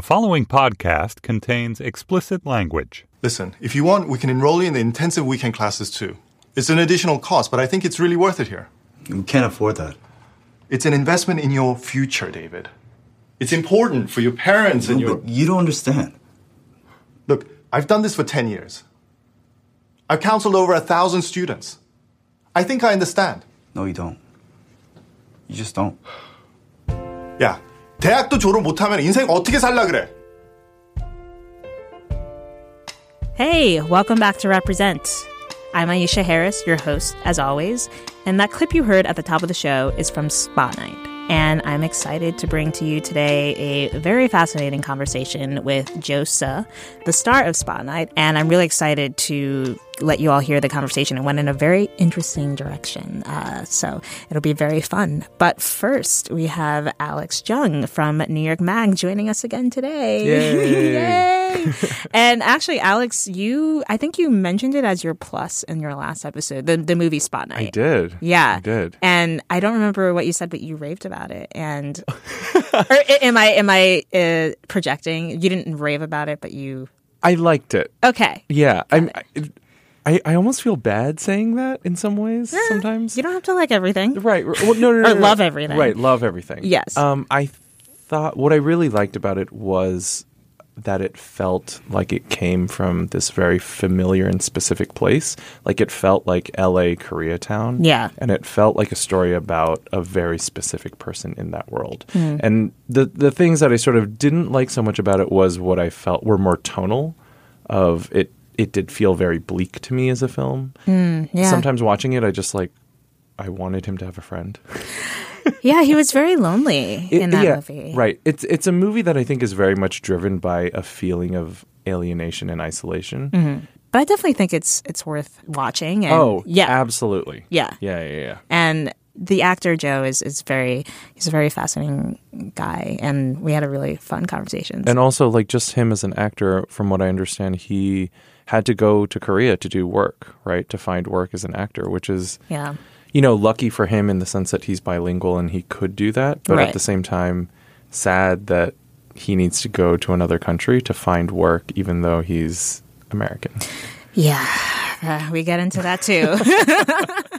The following podcast contains explicit language. Listen, if you want, we can enroll you in the intensive weekend classes too. It's an additional cost, but I think it's really worth it here. We can't afford that. It's an investment in your future, David. It's important for your parents and your. but you don't understand. Look, I've done this for 10 years. I've counseled over a thousand students. I think I understand. No, you don't. You just don't. 야, 대학도 졸업 못하면 인생 어떻게 살라 그래? Hey, welcome back to Represent. I'm Aisha Harris, your host, as always, and that clip you heard at the top of the show is from Spa Night. And I'm excited to bring to you today a very fascinating conversation with Joe Seo, the star of Spa Night. And I'm really excited to let you all hear the conversation. It went in a very interesting direction. Uh, so it'll be very fun. But first, we have Alex Jung from New York Mag joining us again today. Yay! and actually, Alex, you, I think you mentioned it as your plus in your last episode, the, the movie Spa Night. I did. Yeah. I did. And I don't remember what you said, but you raved about it. And or am I am I uh, projecting? You didn't rave about it, but you I liked it. okay. Yeah. I'm, I, I almost feel bad saying that in some ways sometimes. You don't have to like everything. Right. Well, no, no, no, Or no, love no. everything. Right. Love everything. Yes. Um, I thought what I really liked about it was that it felt like it came from this very familiar and specific place. Like it felt like L.A. Koreatown. Yeah. And it felt like a story about a very specific person in that world. Hmm. And the the things that I sort of didn't like so much about it was what I felt were more tonal. Of it, it did feel very bleak to me as a film. Hmm, yeah. Sometimes watching it, I just like, I wanted him to have a friend. Yeah, he was very lonely It- in that yeah, movie. Right. It's it's a movie that I think is very much driven by a feeling of alienation and isolation. Mm-hmm. But I definitely think it's it's worth watching. And Oh, yeah, absolutely. Yeah. Yeah, yeah, yeah. and the actor Joe is is very he's a very fascinating guy, and we had a really fun conversation. And also like just him as an actor, from what I understand, he had to go to Korea to do work, right? To find work as an actor, which is yeah, you know, lucky for him in the sense that he's bilingual and he could do that, but Right. at the same time, sad that he needs to go to another country to find work, even though he's American. yeah, uh, we get into that too.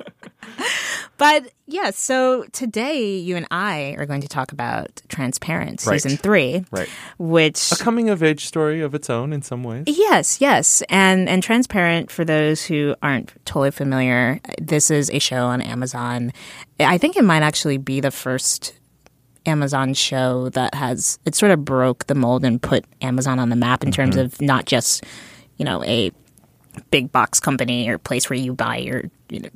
But yeah, so today you and I are going to talk about Transparent Right. season three, Right. which A coming of age story of its own in some ways. Yes, yes. And and Transparent for those who aren't totally familiar, this is a show on Amazon. I think it might actually be the first Amazon show that has it sort of broke the mold and put Amazon on the map in terms mm-hmm. of not just, you know, a big box company or place where you buy your you know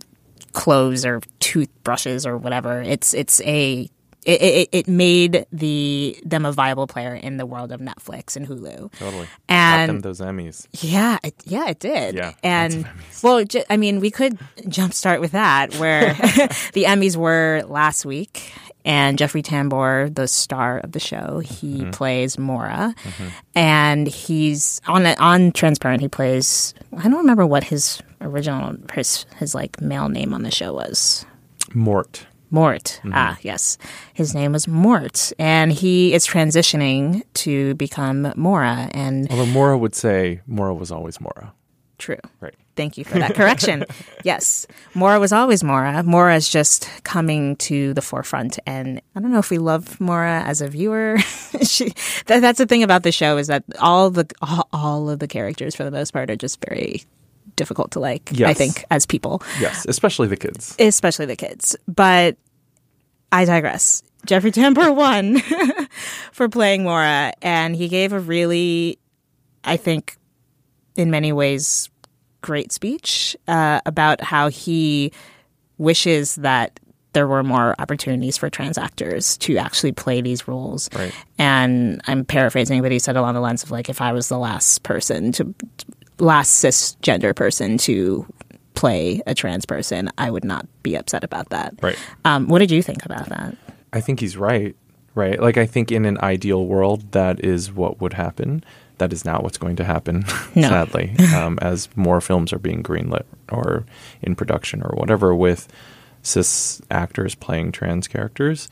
clothes or toothbrushes or whatever. It's it's a it, it, it made the them a viable player in the world of Netflix and Hulu. Totally. Got And them those Emmys. yeah, it, yeah, it did. Yeah, and well, j- I mean, we could jumpstart with that, where the Emmys were last week, and Jeffrey Tambor, the star of the show, he Mm-hmm. plays Maura, and he's on on Transparent. He plays. I don't remember what his original his his like male name on the show was. Mort. Mort. Ah, yes. His name was Mort. And he is transitioning to become Maura. And Although Maura would say Maura was always Maura. true. Right. Thank you for that correction. yes. Maura was always Maura. Maura is just coming to the forefront. And I don't know if we love Maura as a viewer. she, that, that's the thing about the show is that all the all, all of the characters, for the most part, are just very difficult to like, I think, as people. Yes, especially the kids. especially the kids. But I digress. Jeffrey Tambor won for playing Maura, and he gave a really, I think, in many ways, great speech uh, about how he wishes that there were more opportunities for trans actors to actually play these roles. Right. And I'm paraphrasing, but he said along the lines of like, if I was the last person to, last cisgender person to play a trans person, I would not be upset about that. Right. Um, what did you think about that? I think he's right. Right. Like I think in an ideal world, that is what would happen. That is not what's going to happen, No. sadly, um, as more films are being greenlit or in production or whatever with cis actors playing trans characters.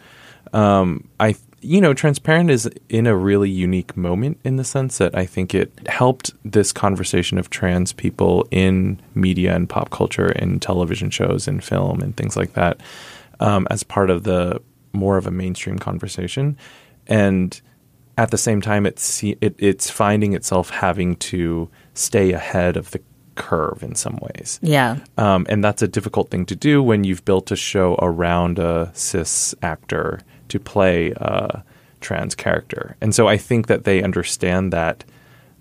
Um, I, you know, Transparent is in a really unique moment in the sense that I think it helped this conversation of trans people in media and pop culture, in television shows, in film, and things like that, um, as part of the more of a mainstream conversation. And at the same time, it's it, it's finding itself having to stay ahead of the curve in some ways. Yeah. Um, and that's a difficult thing to do when you've built a show around a cis actor to play a trans character. And so I think that they understand that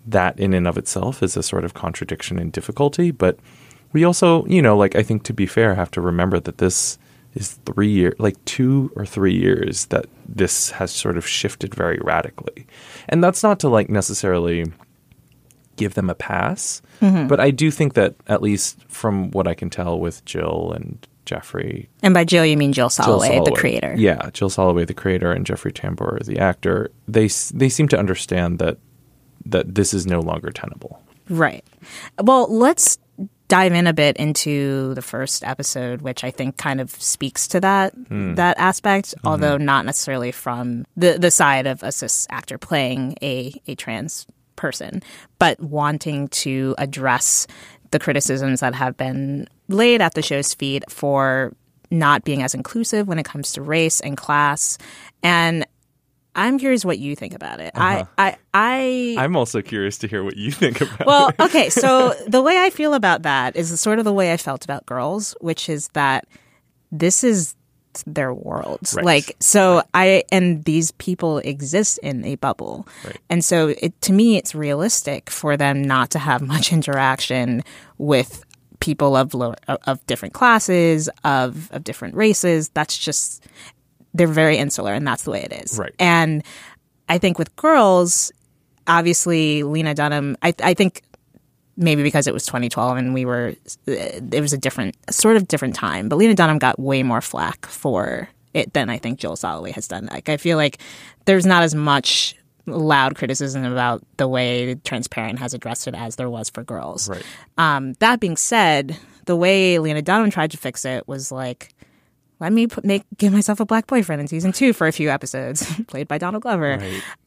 that in and of itself is a sort of contradiction and difficulty. But we also, you know, like I think to be fair, have to remember that this is three years, like two or three years that this has sort of shifted very radically. And that's not to like necessarily give them a pass. Mm-hmm. But I do think that, at least from what I can tell with Jill and Jeffrey, And by Jill, you mean Jill Jill Soloway, the creator. Yeah, Jill Soloway, the creator, and Jeffrey Tambor, the actor. They they seem to understand that that this is no longer tenable. Right. Well, let's dive in a bit into the first episode, which I think kind of speaks to that hmm. that aspect, mm-hmm. although not necessarily from the the side of a cis actor playing a a trans person, but wanting to address the criticisms that have been laid at the show's feet for not being as inclusive when it comes to race and class. And I'm curious what you think about it. I, uh-huh. I, I, I'm also curious to hear what you think about well, it. Well, okay. So the way I feel about that is sort of the way I felt about girls, which is that this is their world. Right. Like, so I, and these people exist in a bubble. Right. And so it, to me, it's realistic for them not to have much interaction with people of low, of different classes, of, of different races. That's just, they're very insular and that's the way it is. Right. And I think with girls, obviously Lena Dunham, I, I think maybe because it was 2012 and we were, it was a different, sort of different time, but Lena Dunham got way more flack for it than I think Joel Soloway has done. Like, I feel like there's not as much loud criticism about the way Transparent has addressed it as there was for girls. Right. Um, that being said, the way Lena Dunham tried to fix it was like, let me put, make give myself a black boyfriend in season two for a few episodes, played by Donald Glover,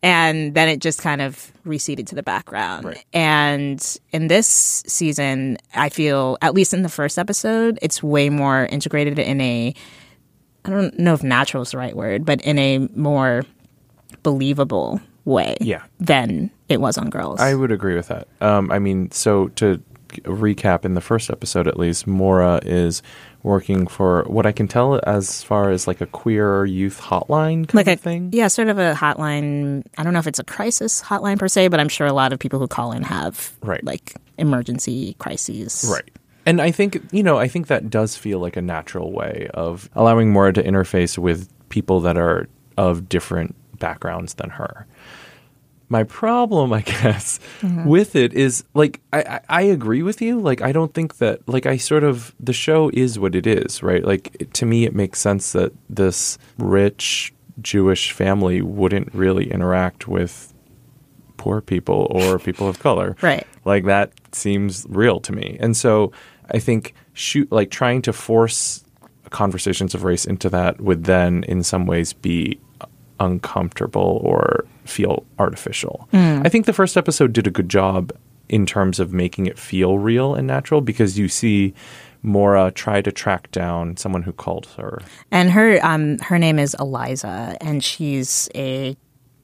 and then it just kind of receded to the background. And in this season, I feel at least in the first episode, it's way more integrated in a I don't know if natural is the right word, but in a more believable way Yeah. than it was on Girls. I would agree with that. Um, I mean, so to recap in the first episode at least, Maura is working for what I can tell as far as like a queer youth hotline kind like a of thing. yeah, sort of a hotline. I don't know if it's a crisis hotline per se, but I'm sure a lot of people who call in have Right. like emergency crises. Right. And I think, you know, I think that does feel like a natural way of allowing Maura to interface with people that are of different backgrounds than her. My problem, I guess, mm-hmm. with it is like I, I, I agree with you. Like I don't think that like I sort of the show is what it is, right? Like it- to me, it makes sense that this rich Jewish family wouldn't really interact with poor people or people of color. Right. Like that seems real to me. And so I think shoot like trying to force conversations of race into that would then, in some ways, be uncomfortable or feel artificial. I think the first episode did a good job in terms of making it feel real and natural because you see Maura try to track down someone who called her. And her um her name is Eliza, and she's a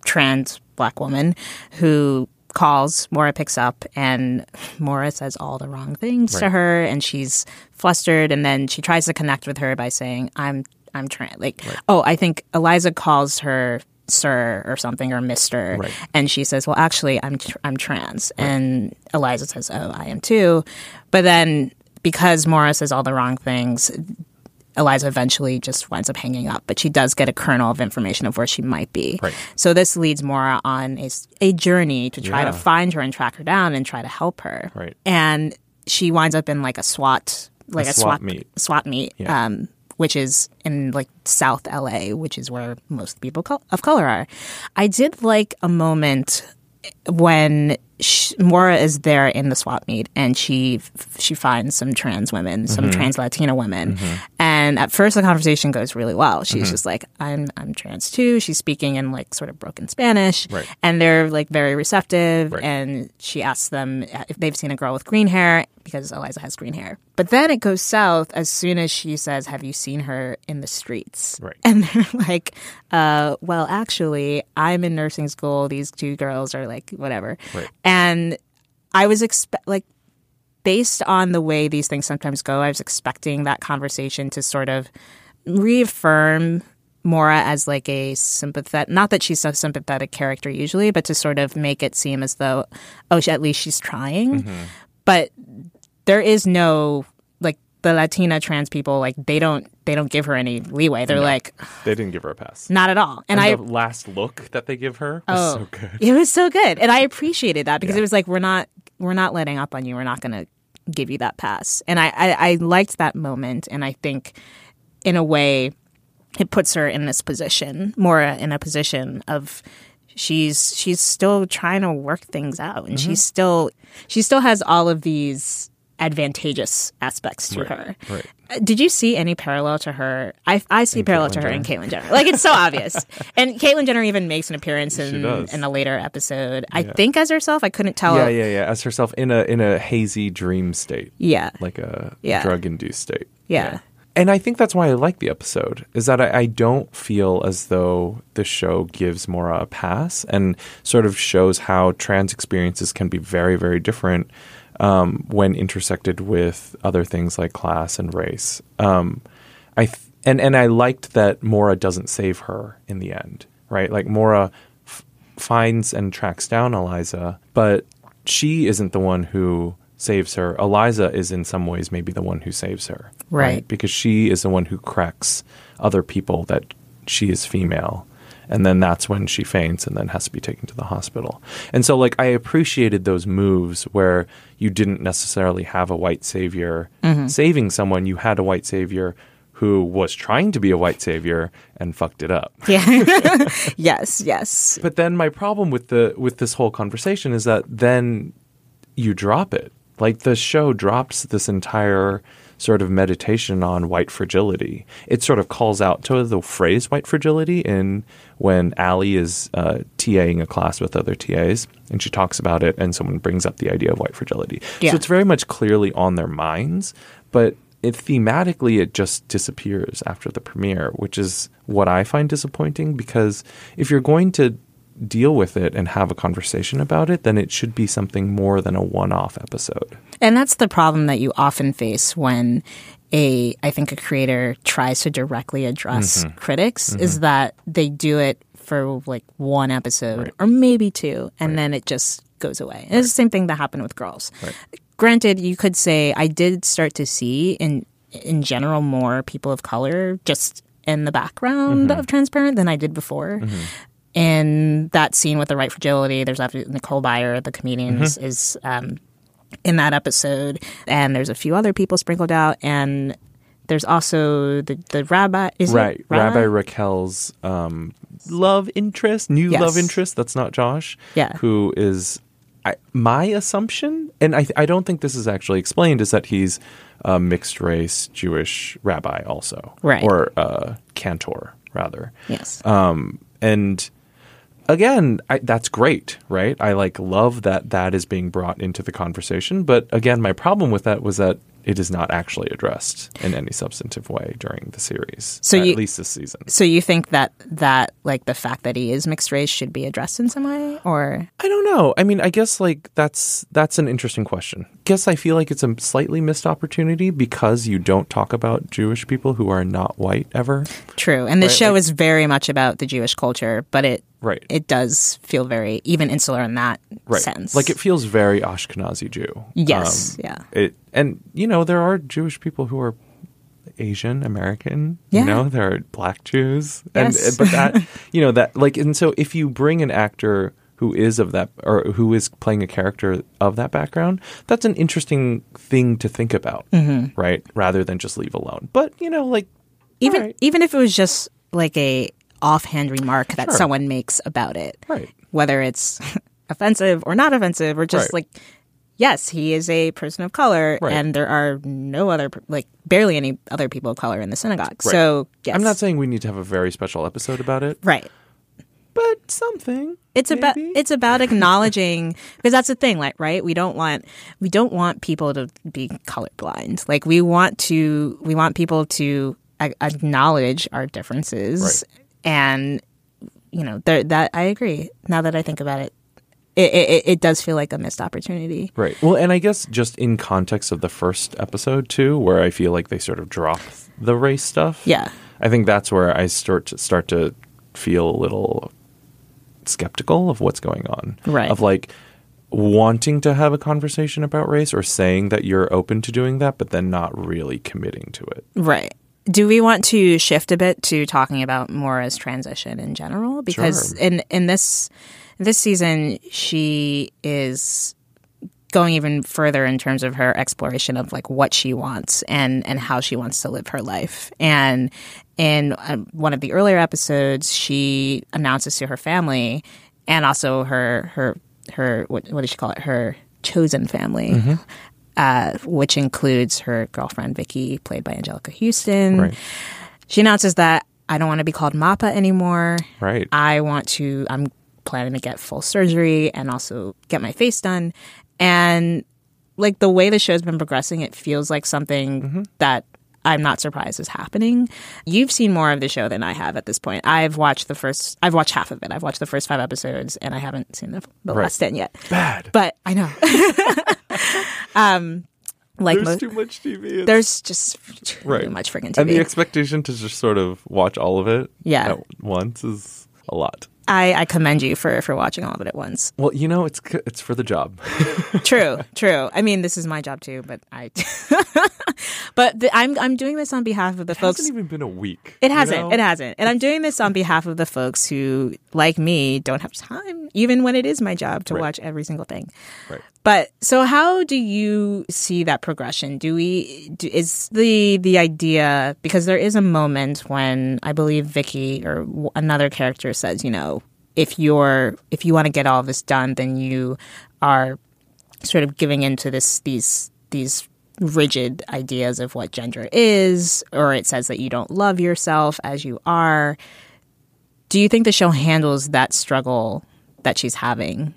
trans black woman who calls. Maura picks up, and Maura says all the wrong things to her, and she's flustered. And then she tries to connect with her by saying, "I'm I'm trans." Like, oh, I think Eliza calls her sir or something or mister Right. and she says well actually i'm tr- i'm trans and eliza says oh i am too but then because Maura says all the wrong things Eliza eventually just winds up hanging up, but she does get a kernel of information of where she might be. Right. So this leads Maura on a, a journey to try Yeah. to find her and track her down and try to help her. Right. And she winds up in like a SWAT, like a, swap SWAT meet. SWAT meet, Yeah. um, which is in like South LA, which is where most people of color are. I did like a moment when sh Maura is there in the swap meet and she she finds some trans women, some Mm-hmm. trans Latina women, and at first the conversation goes really well. She's Mm-hmm. just like, "I'm I'm trans too." She's speaking in like sort of broken Spanish, Right. and they're like very receptive. Right. And she asks them if they've seen a girl with green hair because Eliza has green hair. But then it goes south as soon as she says, "Have you seen her in the streets?" Right. And they're like, uh, "Well, actually, I'm in nursing school. These two girls are like whatever." Right. And I was expect like based on the way these things sometimes go, I was expecting that conversation to sort of reaffirm Maura as like a sympathetic, not that she's a sympathetic character usually, but to sort of make it seem as though, oh, she, at least she's trying. Mm-hmm. But there is no the Latina trans people, like they don't they don't give her any leeway. They're like They didn't give her a pass. not at all. And, And, I the last look that they give her was Oh. so good. it was so good, and I appreciated that because it was like we're not we're not letting up on you. We're not going to give you that pass, and I, I I liked that moment, and I think in a way it puts her in this position, more in a position of she's she's still trying to work things out, and she's mm-hmm. still she still has all of these advantageous aspects to her. right. Uh, Did you see any parallel to her? I, I see parallel to her in Caitlyn Jenner. Like it's so obvious. And Caitlyn Jenner even makes an appearance in in a later episode. I think as herself. I couldn't tell. Yeah, yeah, yeah. As herself in a in a hazy dream state, Yeah. like a Yeah. drug induced state. Yeah. And I think that's why I like the episode is that I, I don't feel as though the show gives Maura a pass and sort of shows how trans experiences can be very, very different um, when intersected with other things like class and race. Um, I th- and and I liked that Maura doesn't save her in the end, right? Like Maura f- finds and tracks down Eliza, but she isn't the one who saves her. Eliza is in some ways maybe the one who saves her, Right. Because she is the one who cracks other people that she is female. And then that's when she faints and then has to be taken to the hospital. And so, like, I appreciated those moves where you didn't necessarily have a white savior mm-hmm. saving someone. You had a white savior who was trying to be a white savior and fucked it up. Yeah. yes. Yes. But then my problem with the with this whole conversation is that then you drop it. Like the show drops this entire sort of meditation on white fragility. It sort of calls out to the phrase white fragility in when Ali is uh, TAing a class with other TAs and she talks about it and someone brings up the idea of white fragility. Yeah. So it's very much clearly on their minds, but it thematically it just disappears after the premiere, which is what I find disappointing because if you're going to deal with it and have a conversation about it, then it should be something more than a one-off episode. And that's the problem that you often face when a I think a creator tries to directly address Mm-hmm. critics is that they do it for like one episode or maybe two and then it just goes away. And it's the same thing that happened with girls. Granted, you could say I did start to see in in general more people of color just in the background Mm-hmm. of Transparent than I did before. In that scene with the white fragility, there's Nicole Byer, the comedian, Mm-hmm. is, um, in that episode, and there's a few other people sprinkled out, and there's also the the rabbi. Is right. it Rabbi Raquel's um, love interest, new Yes. love interest, that's not Josh, Yeah. who is I, my assumption, and I, I don't think this is actually explained, is that he's a mixed race Jewish rabbi also, Right. Or uh, cantor rather. Yes. Um, and again, I, that's great, right? I like love that that is being brought into the conversation. But again, my problem with that was that it is not actually addressed in any substantive way during the series. So at you- least this season. so you think that that like the fact that he is mixed race should be addressed in some way, or I don't know. I mean, I guess like that's that's an interesting question. Guess I feel like it's a slightly missed opportunity because you don't talk about Jewish people who are not white ever. true? And the Right, show like- is very much about the Jewish culture, but it Right. it does feel very even insular in that Right. sense. Like it feels very Ashkenazi Jew. Um, Yes, yeah. It and you know there are Jewish people who are Asian American. Yeah. You know there are black Jews, and Yes. but that you know that like and so if you bring an actor who is of that or who is playing a character of that background, that's an interesting thing to think about, Mm-hmm. right? Rather than just leave alone. But you know, like even alright. even if it was just like a offhand remark that Sure. someone makes about it, Right. Whether it's offensive or not offensive, or just Right. like, yes, he is a person of color, Right. and there are no other like barely any other people of color in the synagogue. Right. So yes, I'm not saying we need to have a very special episode about it, right. but something. It's about it's about acknowledging because that's the thing, like right. We don't want we don't want people to be colorblind. Like we want to we want people to acknowledge our differences Right. And you know there, that I agree. Now that I think about it, it, it it does feel like a missed opportunity. Right. Well, and I guess just in context of the first episode too, where I feel like they sort of drop the race stuff. Yeah. I think that's where I start to start to feel a little skeptical of what's going on. Right. Of like wanting to have a conversation about race or saying that you're open to doing that, but then not really committing to it. Right. Do we want to shift a bit to talking about Maura's transition in general? Because Sure. in in this this season, she is going even further in terms of her exploration of like what she wants and and how she wants to live her life. And in uh, one of the earlier episodes, she announces to her family and also her her her what, what does she call it? Her chosen family uh, which includes her girlfriend Vicki, played by Anjelica Huston. Right. She announces that I don't want to be called Moppa anymore. Right. I want to. I'm planning to get full surgery and also get my face done. And like the way the show's been progressing, it feels like something Mm-hmm. that I'm not surprised is happening. You've seen more of the show than I have at this point. I've watched the first. I've watched half of it. I've watched the first five episodes, and I haven't seen the, the Right. last ten yet. Bad. But I know. um, like There's too much TV. There's just too right. much freaking TV. And the expectation to just sort of watch all of it Yeah. at once is a lot. I, I commend you for for watching all of it at once. Well, you know, it's it's for the job. True, true. I mean, this is my job too, but I. but the, I'm I'm doing this on behalf of the folks. It folks. hasn't even been a week. It hasn't. know? It hasn't. And I'm doing this on behalf of the folks who, like me, don't have time, even when it is my job to Right. watch every single thing. Right. But so, how do you see that progression? Do we do, is the the idea because there is a moment when I believe Vicki or another character says, you know, if you're if you want to get all this done, then you are sort of giving into this these these rigid ideas of what gender is, or it says that you don't love yourself as you are. Do you think the show handles that struggle that she's having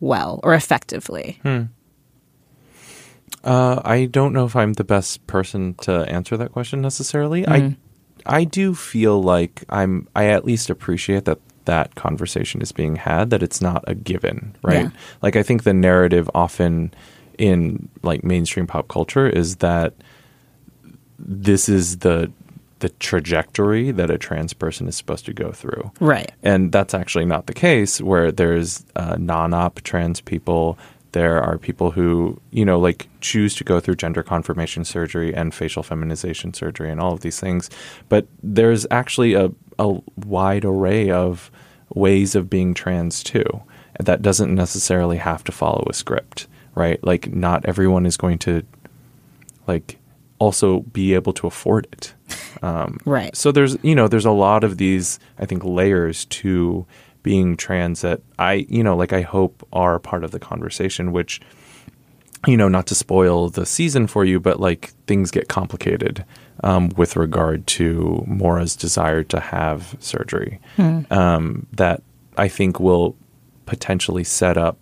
well or effectively? Uh, I don't know if I'm the best person to answer that question necessarily. I I do feel like I'm I at least appreciate that that conversation is being had that it's not a given, right? Yeah. Like I think the narrative often in like mainstream pop culture is that this is the the trajectory that a trans person is supposed to go through. Right. And that's actually not the case where there's uh, non-op trans people. There are people who, you know, like choose to go through gender confirmation surgery and facial feminization surgery and all of these things. But there's actually a, a wide array of ways of being trans too. That doesn't necessarily have to follow a script, right? Like not everyone is going to like also be able to afford it. Um, Right. So there's you know there's a lot of these I think layers to being trans that I, you know, like I hope are part of the conversation, which, you know, not to spoil the season for you, but like things get complicated um, with regard to Maura's desire to have surgery. Um, that I think will potentially set up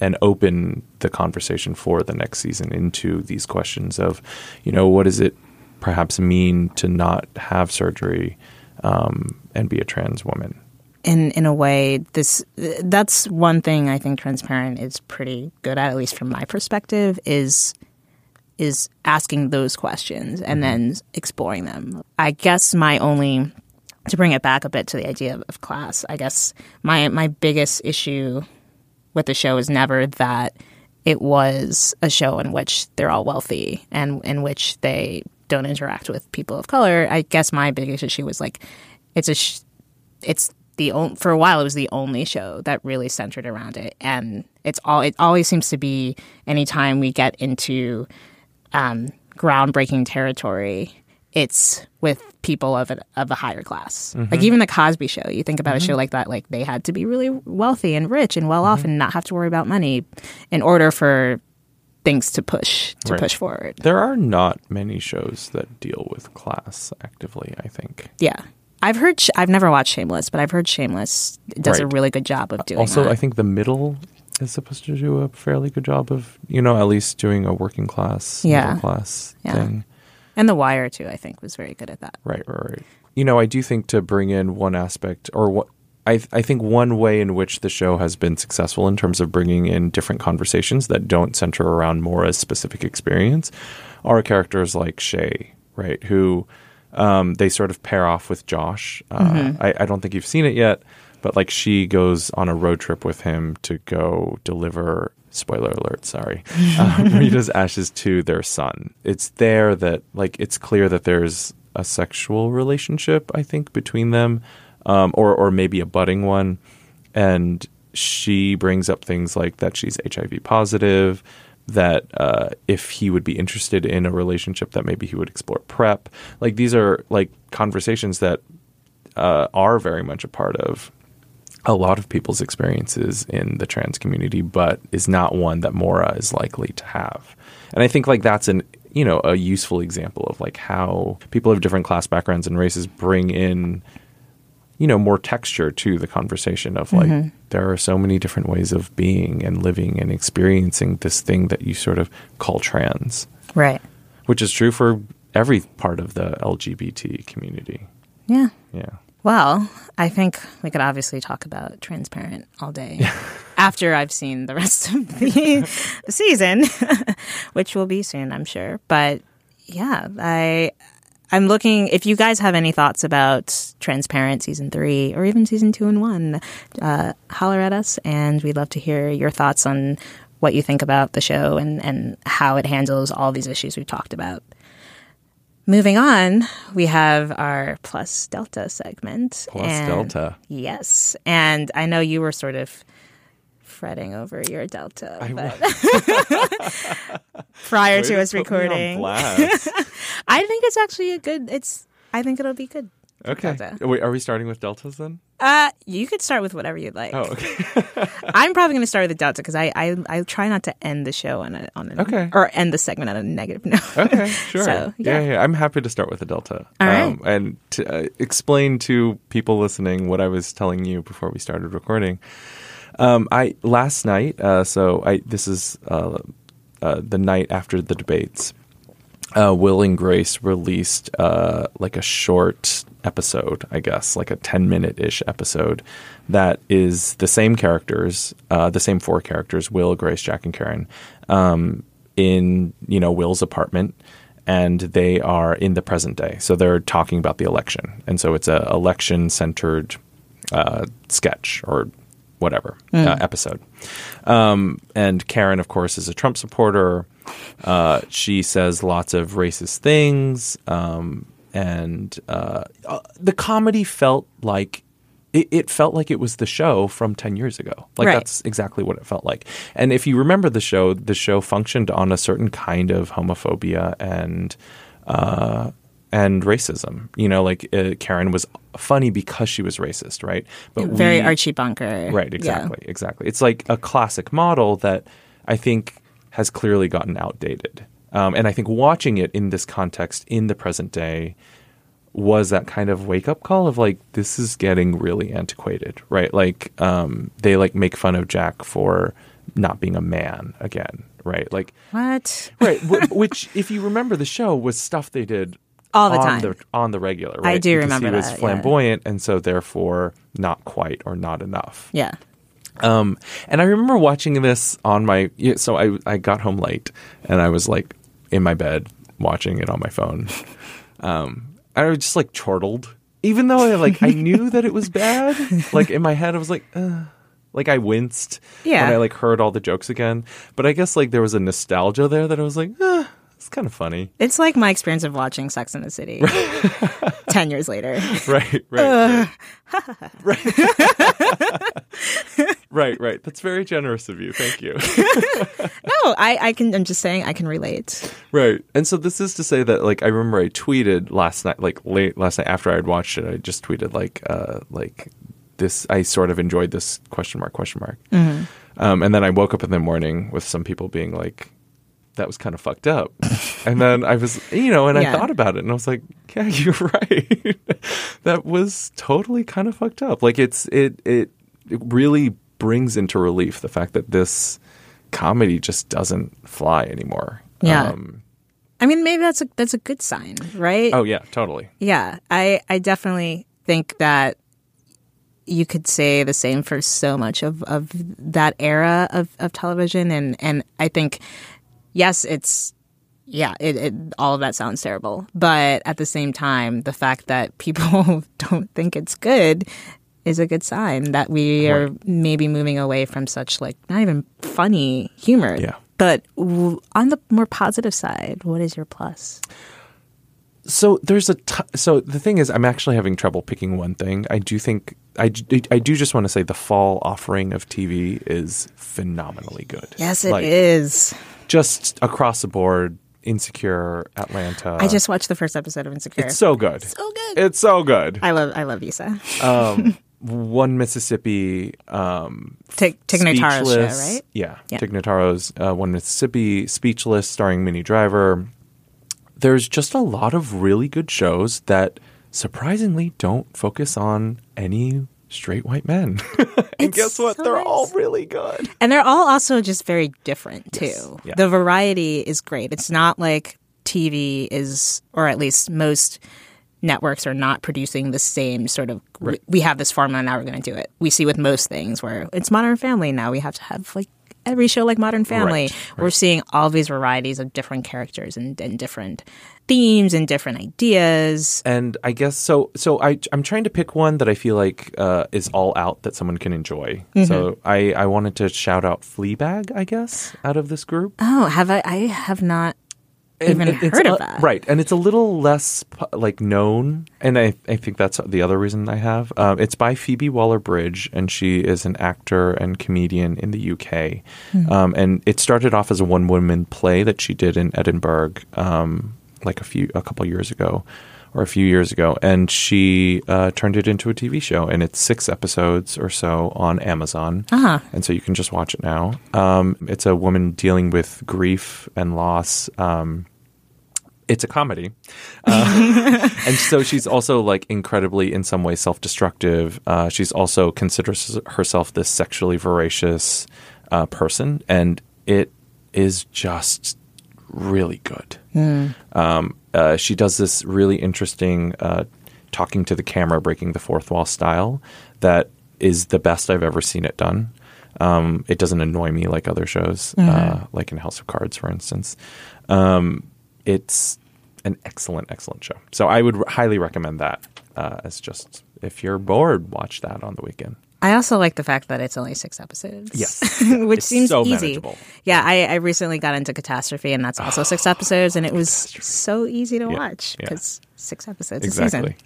and open the conversation for the next season into these questions of, you know, what does it perhaps mean to not have surgery um, and be a trans woman? in in a way this that's one thing I think transparent is pretty good at at least from my perspective is is asking those questions and mm-hmm. then exploring them. I guess my only to bring it back a bit to the idea of, of class, I guess my my biggest issue with the show is never that it was a show in which they're all wealthy and in which they don't interact with people of color. I guess my biggest issue was like it's a sh- it's the on- for a while it was the only show that really centered around it and it's all it always seems to be anytime we get into um, groundbreaking territory it's with people of a, of a higher class. Like mm-hmm. even the cosby show you think about a show mm-hmm. like that like they had to be really wealthy and rich and well off mm-hmm. and not have to worry about money in order for things to push to Right. push forward. There are not many shows that deal with class actively, I think. yeah. I've heard Sh- i've never watched shameless but i've heard shameless does a really good job of doing also, that. I think the middle is supposed to do a fairly good job of, you know, at least doing a working class, Yeah. middle class Yeah. thing. And The Wire too, I think, was very good at that. Right, right, right. You know, I do think to bring in one aspect, or what I, I think one way in which the show has been successful in terms of bringing in different conversations that don't center around Maura's specific experience are characters like Shea, right? Who um, they sort of pair off with Josh. Uh, I, I don't think you've seen it yet, but like she goes on a road trip with him to go deliver. Spoiler alert! Sorry, uh, Rita's ashes to their son. It's there that like it's clear that there's a sexual relationship. I think between them, um, or or maybe a budding one, and she brings up things like that she's HIV positive, that uh, if he would be interested in a relationship, that maybe he would explore PrEP. Like these are like conversations that uh, are very much a part of a lot of people's experiences in the trans community, but is not one that Maura is likely to have. And I think like that's an you know a useful example of like how people of different class backgrounds and races bring in you know more texture to the conversation of like mm-hmm. there are so many different ways of being and living and experiencing this thing that you sort of call trans, Right. which is true for every part of the LGBT community. Yeah. Yeah. Well, I think we could obviously talk about Transparent all day after I've seen the rest of the season, which will be soon, I'm sure. But yeah, I I'm looking. If you guys have any thoughts about Transparent season three or even season two and one, uh, holler at us, and we'd love to hear your thoughts on what you think about the show and and how it handles all these issues we've talked about. Moving on, we have our plus delta segment. Plus and- Delta. Yes. And I know you were sort of fretting over your delta I but prior to us recording. I think it's actually a good it's I think it'll be good. Okay. Delta. Wait, are we starting with deltas then? Uh you could start with whatever you'd like. Oh, okay. I'm probably going to start with the delta because I, I I try not to end the show on a on a Okay. or end the segment on a negative note. Okay, sure. So, yeah. yeah. yeah, I'm happy to start with the delta. All right. and to uh, explain to people listening what I was telling you before we started recording. Um, I last night, uh, so I this is uh, uh, the night after the debates. Uh, Will and Grace released uh, like a short episode, I guess, like a ten minute ish episode that is the same characters, uh, the same four characters: Will, Grace, Jack, and Karen, um, in you know Will's apartment, and they are in the present day. So they're talking about the election, and so it's a election centered uh, sketch or whatever uh, episode. Um, and Karen, of course, is a Trump supporter. Uh, she says lots of racist things, um, and uh, uh, the comedy felt like it, it felt like it was the show from ten years ago. Like Right. that's exactly what it felt like. And if you remember the show, the show functioned on a certain kind of homophobia and uh, and racism. You know, like uh, Karen was funny because she was racist, right? But Very we- Archie Bunker. Right, Yeah. exactly, exactly. It's like a classic model that I think has clearly gotten outdated. Um, and I think watching it in this context in the present day was that kind of wake up call of like this is getting really antiquated, right? Like um, they like make fun of Jack for not being a man again, right? Like What? right, wh- which if you remember the show was stuff they did All the on time. the on the regular. Right? I do Because remember he was that, yeah. flamboyant, and so therefore not quite or not enough. Yeah. Um, and I remember watching this on my. So I I got home late, and I was like in my bed watching it on my phone. Um, I was just like chortled, even though I like I knew that it was bad. Like in my head, I was like. Uh, like I winced Yeah. when I like heard all the jokes again, but I guess like there was a nostalgia there that I was like, eh, it's kind of funny, It's like my experience of watching Sex in the City 10 years later. right? Right, right, right, right, right. That's very generous of you. Thank you. No, I, I can, I'm just saying I can relate. Right. And so this is to say that like I remember I tweeted last night like late last night after I had watched it, I just tweeted like uh like this I sort of enjoyed this question mark question mark. Um and then I woke up in the morning with some people being like that was kind of fucked up. and then I was you know, and Yeah. I thought about it and I was like, yeah, you're right. that was totally kind of fucked up. Like it's it it it really brings into relief the fact that this comedy just doesn't fly anymore. Yeah. Um, I mean, maybe that's a, that's a good sign, right? Oh yeah, totally. Yeah, I, I definitely think that you could say the same for so much of, of that era of, of television. And, and I think, yes, it's, yeah, it, it, all of that sounds terrible. But at the same time, the fact that people don't think it's good is a good sign that we are maybe moving away from such, like, not even funny humor. Yeah. But w- on the more positive side, what is your plus? So there's a t- so the thing is, I'm actually having trouble picking one thing. I do think I, I do just want to say the fall offering of TV is phenomenally good. Yes, it is. Just across the board, Insecure, Atlanta. I just watched the first episode of Insecure. it's so good. so good. It's so good. I love I love Issa. Um, one Mississippi. Um, Tig Tig Notaro's show, right? Yeah, Yeah. Tig Notaro's uh, One Mississippi, Speechless, starring Minnie Driver. There's just a lot of really good shows that surprisingly don't focus on any straight white men. and guess what? so They're nice. all really good. And they're all also just very different too. Yes. Yeah. The variety is great. It's not like TV is or at least most networks are not producing the same sort of we, we have this formula now we're going to do it. We see with most things where it's Modern Family now we have to have like every show like Modern Family. Right, We're seeing all these varieties of different characters and, and different themes and different ideas. And I guess so. So I, I'm trying to pick one that I feel like uh, is all out that someone can enjoy. Mm-hmm. So I, I wanted to shout out Fleabag, I guess, out of this group. Oh, have I? I have not And even heard of that. Right, and it's a little less like known, and I I think that's the other reason I have. Um, it's by Phoebe Waller Bridge, and she is an actor and comedian in the UK. Hmm. Um, and it started off as a one woman play that she did in Edinburgh, um, like a few a couple years ago. Or a few years ago, and she uh, turned it into a TV show, and it's six episodes or so on Amazon, Uh-huh. and so you can just watch it now. Um, it's a woman dealing with grief and loss. Um, it's a comedy. Uh, and so she's also like incredibly, in some way, self destructive. Uh, she's also considers herself this sexually voracious uh, person. And it is just really good. Um, uh, she does this really interesting uh, talking to the camera, breaking the fourth wall style that is the best I've ever seen it done. Um, it doesn't annoy me like other shows, uh, like in House of Cards, for instance. Um, it's an excellent, excellent show. So I would r- highly recommend that uh, as just if you're bored, watch that on the weekend. I also like the fact that it's only six episodes. Yes. which It's seems so easy. manageable. Yeah, I, I recently got into Catastrophe, and that's also six episodes, and it was so easy to watch yeah. because six episodes Exactly. a season.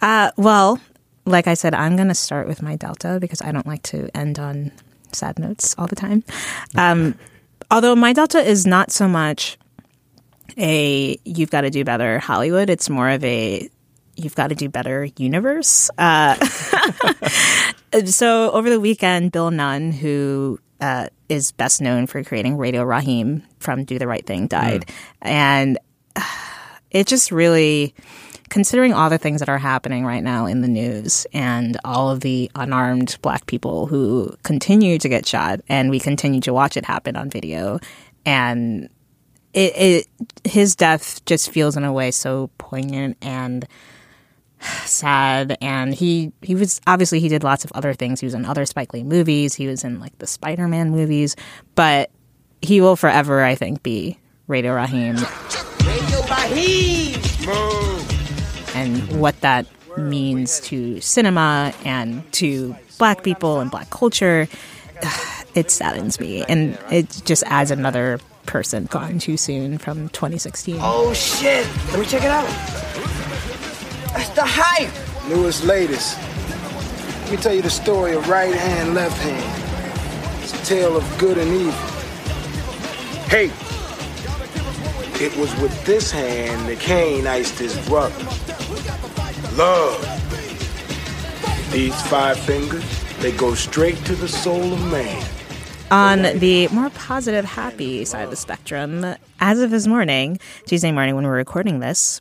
Uh, well, like I said, I'm going to start with my Delta because I don't like to end on sad notes all the time. Um, although my Delta is not so much. a you've got to do better Hollywood. It's more of a you've got to do better universe. Uh, so over the weekend, Bill Nunn, who uh, is best known for creating Radio Rahim from Do the Right Thing, died, mm. and uh, it just really. Considering all the things that are happening right now in the news and all of the unarmed black people who continue to get shot, and we continue to watch it happen on video, and it, it his death just feels in a way so poignant and sad and he he was obviously he did lots of other things. He was in other spike lee movies. He was in like the spider-man movies. But he will forever i think be radio raheem. Radio raheem! And what that means to cinema and to black people and black culture it saddens me. And it just adds another person gone too soon from 2016 oh shit. Let me check it out that's the hype. Newest, latest. Let me tell you the story of right hand, left hand. It's a tale of good and evil. Hey, it was with this hand that Cain iced his brother. Love. These five fingers, they go straight to the soul of man. On the more positive, happy side of the spectrum, as of this morning, Tuesday morning when we're recording this,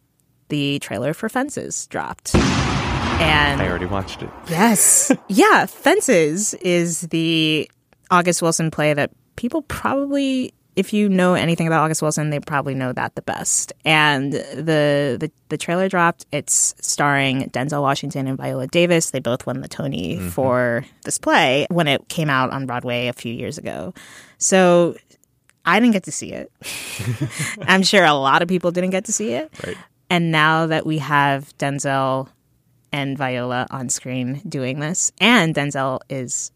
the trailer for Fences dropped. And I already watched it. Yes. yeah, Fences is the August Wilson play that people probably if you know anything about August Wilson, they probably know that the best. And the the, the trailer dropped. It's starring Denzel Washington and Viola Davis. They both won the Tony mm-hmm. for this play when it came out on Broadway a few years ago. So I didn't get to see it. I'm sure a lot of people didn't get to see it. Right. And now that we have Denzel and Viola on screen doing this, and Denzel is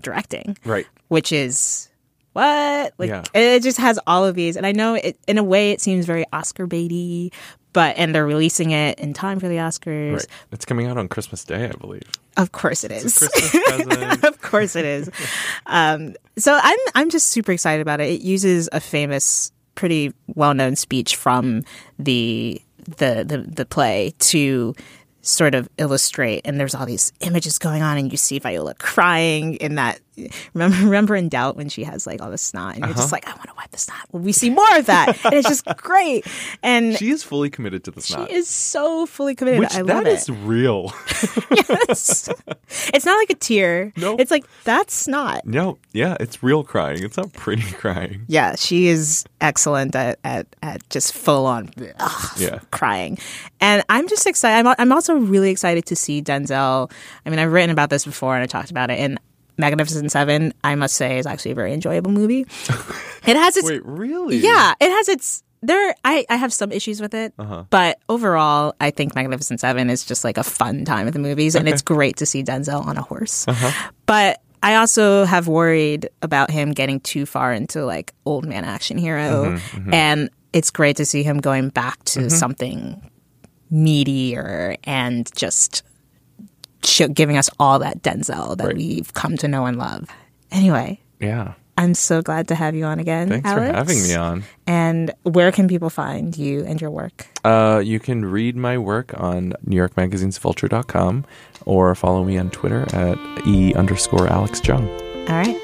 directing, right? Which is what? Like yeah. it just has all of these, and I know it in a way it seems very Oscar baity, but and they're releasing it in time for the Oscars. Right. It's coming out on Christmas Day, I believe. Of course it is. of course it is. Um, so I'm I'm just super excited about it. It uses a famous, pretty well known speech from the the, the, the play to sort of illustrate. And there's all these images going on and you see Viola crying in that remember remember in doubt when she has like all the snot and you're uh-huh. just like I want to wipe the snot. Well we see more of that and it's just great. And she is fully committed to the snot. she is so fully committed. Which, I love it. that is real. Yes. It's not like a tear. No it's like that's snot. No. Yeah it's real crying. It's not pretty crying. Yeah she is excellent at at, at just full on ugh, yeah. crying. And I'm just excited. I'm, I'm also really excited to see Denzel. I mean, I've written about this before and I talked about it. And Magnificent Seven, I must say, is actually a very enjoyable movie. it has its wait, really? Yeah, it has its. There, I, I have some issues with it, uh-huh. but overall, I think Magnificent Seven is just like a fun time at the movies, and it's great to see Denzel on a horse. Uh-huh. But I also have worried about him getting too far into like old man action hero, mm-hmm, mm-hmm. and it's great to see him going back to mm-hmm. something meatier and just giving us all that Denzel that right. we've come to know and love. Anyway. Yeah. I'm so glad to have you on again. Thanks Alex. for having me on. And where can people find you and your work? Uh, you can read my work on New York Magazine's Vulture.com or follow me on Twitter at E underscore Alex Jung. All right.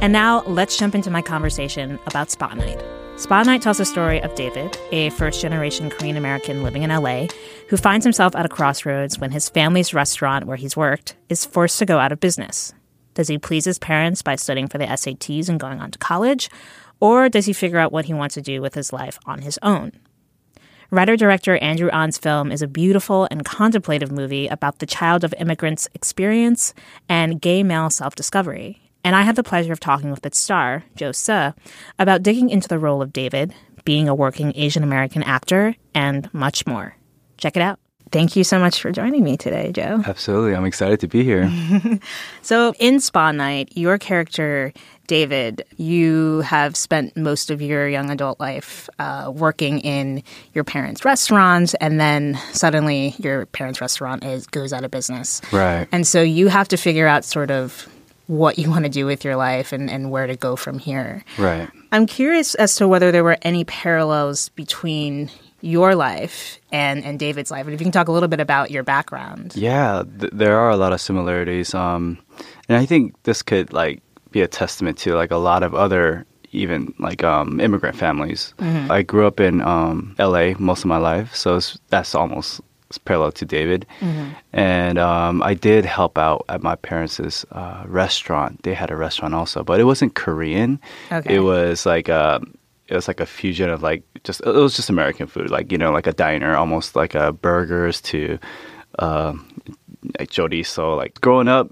And now let's jump into my conversation about Spa Night. Spotlight tells the story of David, a first generation Korean American living in LA, who finds himself at a crossroads when his family's restaurant where he's worked is forced to go out of business. Does he please his parents by studying for the SATs and going on to college? Or does he figure out what he wants to do with his life on his own? Writer director Andrew Ahn's film is a beautiful and contemplative movie about the child of immigrants' experience and gay male self discovery and I had the pleasure of talking with its star, Joe Seo, about digging into the role of David, being a working Asian American actor, and much more. Check it out. Thank you so much for joining me today, Joe. Absolutely. I'm excited to be here. So, in Spa Night, your character, David, you have spent most of your young adult life uh, working in your parents' restaurants, and then suddenly your parents' restaurant is goes out of business. Right. And so you have to figure out sort of what you want to do with your life and, and where to go from here. right. I'm curious as to whether there were any parallels between your life and, and David's life. And if you can talk a little bit about your background. Yeah, th- there are a lot of similarities. Um, and I think this could like be a testament to like a lot of other even like um, immigrant families. I grew up in um, L.A. most of my life, so it's, that's almost parallel to David. And um, I did help out at my parents' uh, restaurant. They had a restaurant also, but it wasn't Korean. Okay. It was like a it was like a fusion of like just it was just American food, like you know, like a diner, almost like a burgers to uh, like chorizo. Like growing up,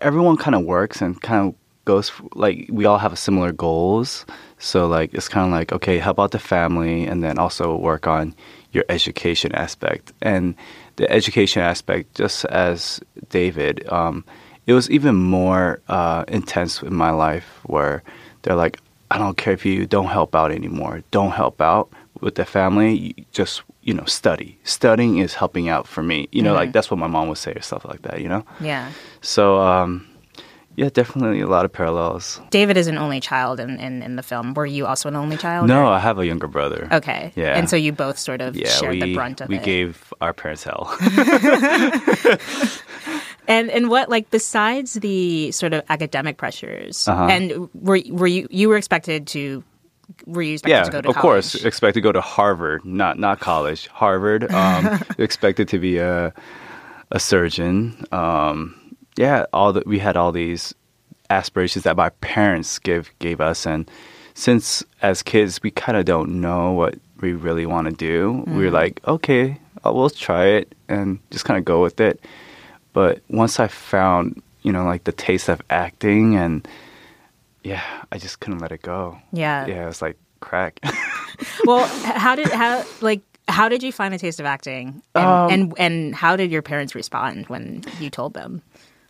everyone kind of works and kind of goes like we all have similar goals. So like it's kind of like okay, how about the family, and then also work on your education aspect and the education aspect. Just as David, um, it was even more uh, intense in my life where they're like, I don't care if you don't help out anymore. Don't help out with the family. You just you know study. Studying is helping out for me. You know, like that's what my mom would say or stuff like that. You know. Yeah. So um, yeah, definitely a lot of parallels. David is an only child in, in, in the film. Were you also an only child? No, or- I have a younger brother. Okay. Yeah. And so you both sort of Yeah, shared we the brunt of we it. gave our parents hell. And and what like besides the sort of academic pressures Uh-huh. and were were you you were expected to were you expected yeah, to go to College? of college? course, expect to go to Harvard, not not college. Harvard, um, expected to be a a surgeon. Um, yeah, all the, we had all these aspirations that my parents give gave us, and since as kids we kind of don't know what we really want to do, we we're like, okay, uh, we'll try it and just kind of go with it. But once I found, you know, like the taste of acting and yeah, I just couldn't let it go. Yeah. Yeah, it was like crack. Well, how did how like how did you find a taste of acting? And, Um, and and how did your parents respond when you told them?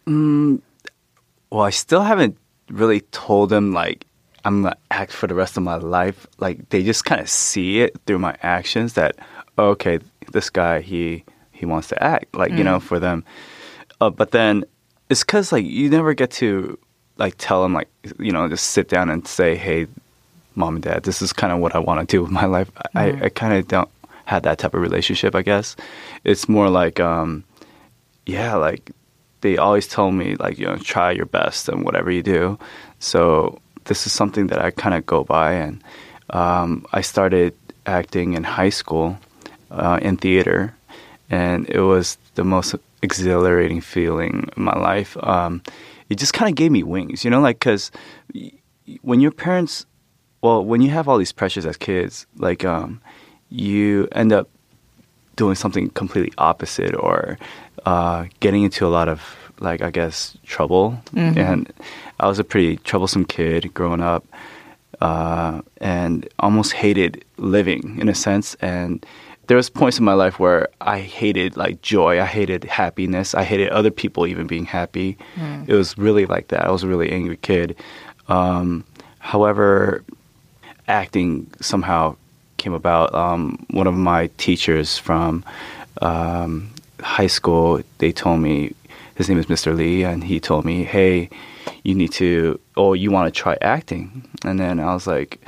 Well, I still haven't really told them like I'm gonna act for the rest of my life. Like they just kind of see it through my actions that okay, this guy he he wants to act. Like you know, for them. Uh, but then it's because like you never get to like tell them like you know just sit down and say hey mom and dad this is kind of what i want to do with my life i, I kind of don't have that type of relationship i guess it's more like um yeah like they always tell me like you know try your best and whatever you do. So this is something that i kind of go by and um, i started acting in high school uh, in theater and it was the most exhilarating feeling in my life. Um, it just kind of gave me wings you know like because when your parents well when you have all these pressures as kids like um, you end up doing something completely opposite or uh, getting into a lot of like I guess trouble. And I was a pretty troublesome kid growing up, uh, and almost hated living in a sense. And there was points in my life where I hated like joy, I hated happiness, I hated other people even being happy. It was really like that. I was a really angry kid. Um, however, acting somehow came about. Um, one of my teachers from um, high school, they told me, his name is Mr. Lee, and he told me, hey, you need to, oh, you want to try acting? And then I was like,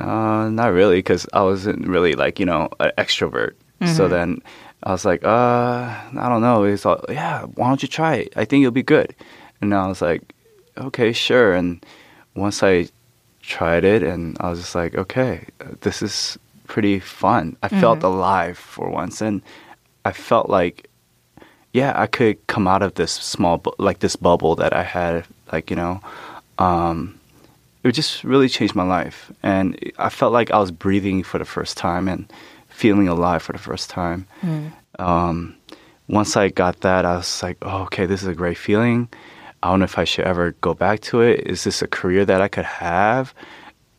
uh, not really, because I wasn't really like, you know, an extrovert. So then I was like, uh, I don't know. He's like, yeah, why don't you try it? I think you'll be good. And I was like, okay, sure. And once I tried it, and I was just like, okay, this is pretty fun. I felt alive for once, and I felt like, yeah, I could come out of this small, bu- like this bubble that I had, like you know, um, it just really changed my life, and I felt like I was breathing for the first time and feeling alive for the first time. Um, once I got that, I was like, oh, okay, this is a great feeling. I don't know if I should ever go back to it. Is this a career that I could have?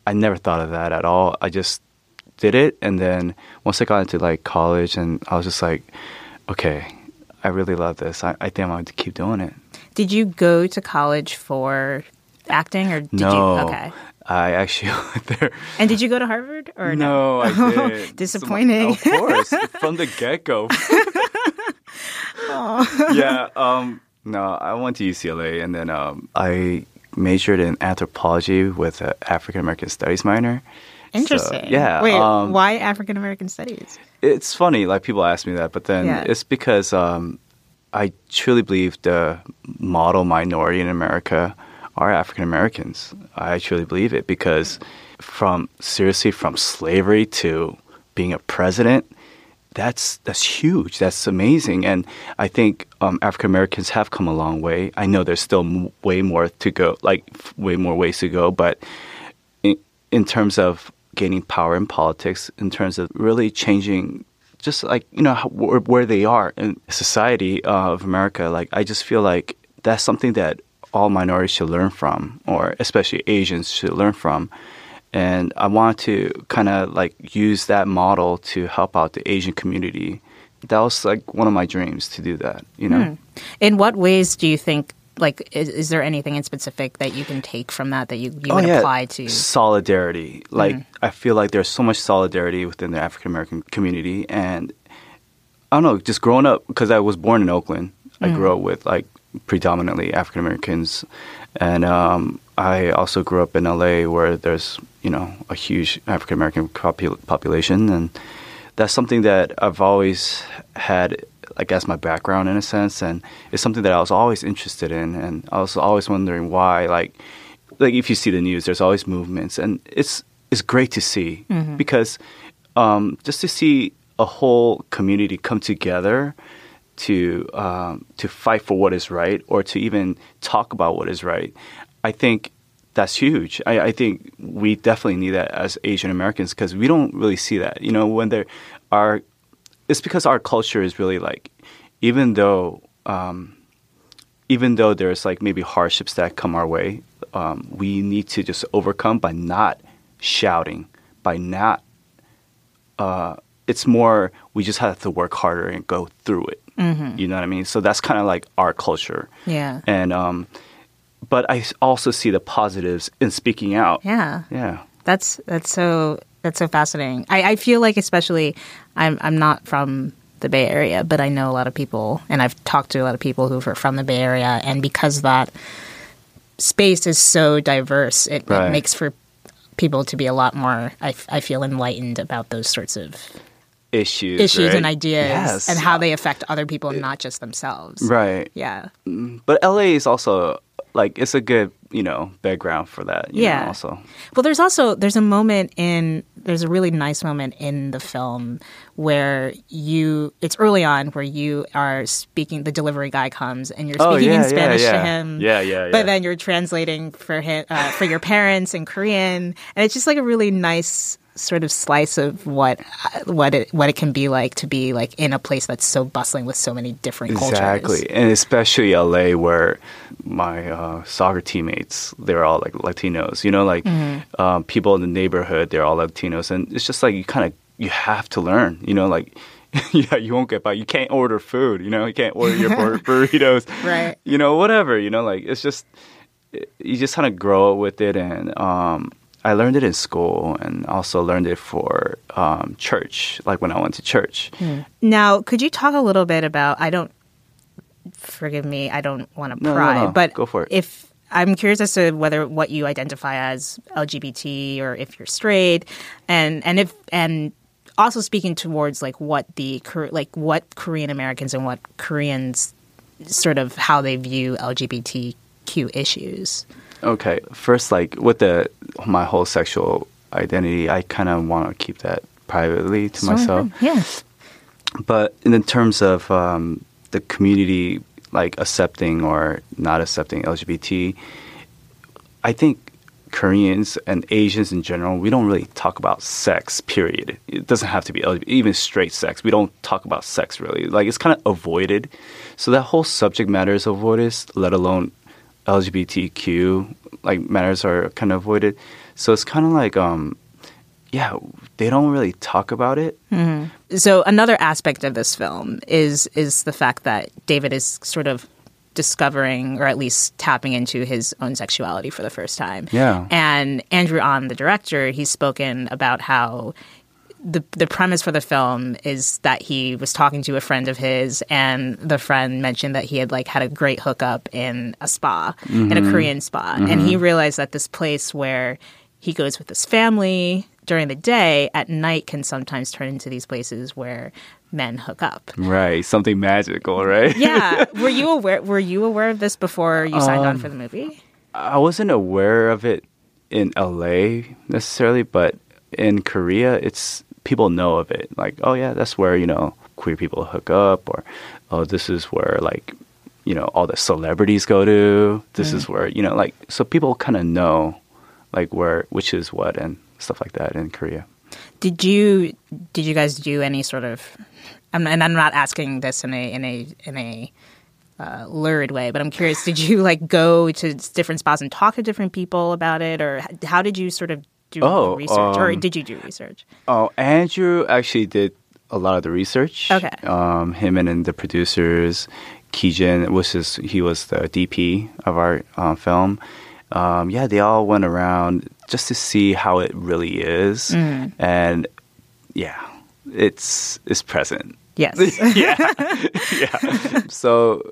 I never thought of that at all. I just did it, and then once I got into like college, and I was just like, okay, I really love this. I, I think I'm going to keep doing it. Did you go to college for acting, or did no, you? Okay. I actually went there. And did you go to Harvard or no? I did. Disappointing. of course, from the get go. yeah. Um, no, I went to UCLA, and then um, I majored in anthropology with an African American studies minor. Interesting. So, yeah. Wait, um, why African American studies? It's funny, like people ask me that, but then Yeah. it's because um, I truly believe the model minority in America are African Americans. I truly believe it because from seriously from slavery to being a president, that's that's huge. That's amazing, and I think um, African Americans have come a long way. I know there's still m- way more to go, like f- way more ways to go, but in, in terms of gaining power in politics, in terms of really changing, just like you know how, where, they are in society of America, like I just feel like that's something that all minorities should learn from, or especially Asians should learn from. And I want to kind of like use that model to help out the Asian community. That was like one of my dreams to do that, you know. Hmm. In what ways do you think? Like, is, is there anything in specific that you can take from that that you, you would apply to? solidarity. Like I feel like there's so much solidarity within the African American community, and I don't know, just growing up because I was born in Oakland. I grew up with like predominantly African Americans, and um, I also grew up in LA where there's you know a huge African American popu- population, and that's something that I've always had, I guess, my background in a sense, and it's something that I was always interested in, and I was always wondering why, like, like if you see the news, there's always movements, and it's it's great to see because um, just to see a whole community come together to um, to fight for what is right or to even talk about what is right, I think that's huge. I, I think we definitely need that as Asian Americans because we don't really see that. You know, when there are, it's because our culture is really like, even though. Um, even though there's like maybe hardships that come our way, um, we need to just overcome by not shouting, by not. Uh, it's more we just have to work harder and go through it. You know what I mean? So that's kind of like our culture. Yeah. And um, but I also see the positives in speaking out. Yeah. Yeah. That's that's so that's so fascinating. I, I feel like especially I'm I'm not from the Bay Area, but I know a lot of people and I've talked to a lot of people who are from the Bay Area and because that space is so diverse, it, it makes for people to be a lot more I feel enlightened about those sorts of Issues. issues right? and ideas Yes. and how they affect other people, not just themselves. Right. Yeah. Mm, but LA is also like it's a good you know background for that. you know, Yeah. also. Well, there's also there's a moment in there's a really nice moment in the film where you it's early on where you are speaking the delivery guy comes and you're Oh, speaking yeah, in yeah, Spanish to him. Yeah, yeah, yeah. But then you're translating for him uh, for your parents in Korean, and it's just like a really nice sort of slice of what what it what it can be like to be like in a place that's so bustling with so many different cultures. Exactly, and especially LA, where my uh, soccer teammates they're all like Latinos. You know, like Mm-hmm. um, people in the neighborhood they're all Latinos, and it's just like you kind of you have to learn. You know, like yeah, you won't get by. You can't order food. You know, you can't order your bur- burritos. Right. You know, whatever. You know, like it's just you just kind of grow with it, and um, I learned it in school, and also learned it for um, church, like when I went to church. Now, could you talk a little bit about? I don't. Forgive me, I don't want to No, no, pry, no. but Go for it. If I'm curious as to whether what you identify as LGBT or if you're straight, and and if and also speaking towards like what the like what Korean Americans and what Koreans sort of how they view LGBTQ issues. Okay, first, like with the my whole sexual identity, I kind of want to keep that privately to myself. yeah. But in terms of um, the community, like accepting or not accepting LGBT, I think Koreans and Asians in general, we don't really talk about sex. Period. It doesn't have to be LGBT, even straight sex. We don't talk about sex really. Like it's kind of avoided. So that whole subject matter is avoided, let alone LGBTQ like matters are kind of avoided. So it's kind of like um, yeah, they don't really talk about it. So another aspect of this film is is the fact that David is sort of discovering or at least tapping into his own sexuality for the first time. Yeah. And Andrew Ahn, the director, he's spoken about how the the premise for the film is that he was talking to a friend of his and the friend mentioned that he had like had a great hookup in a spa, in a mm-hmm. Korean spa. And he mm-hmm. realized that this place where he goes with his family during the day, at night can sometimes turn into these places where men hook up. Right, something magical, right? Yeah. were you aware were you aware of this before you signed on um, for the movie? I wasn't aware of it in LA necessarily, but in Korea, it's people know of it. Like, oh yeah, that's where you know queer people hook up, or oh, this is where like you know all the celebrities go to. This is where you know like so people kind of know like where which is what and stuff like that in Korea. Did you did you guys do any sort of I'm, and I'm not asking this in a in a in a uh, lurid way, but I'm curious. Did you like go to different spots and talk to different people about it, or how did you sort of do Oh, research, or um, did you do research? Oh, Andrew actually did a lot of the research. Okay. Um, him and, then the producers, Kijin, which is he was the DP of our uh, film. Um, yeah, they all went around just to see how it really is, Mm. and yeah, it's it's present. Yes. yeah. So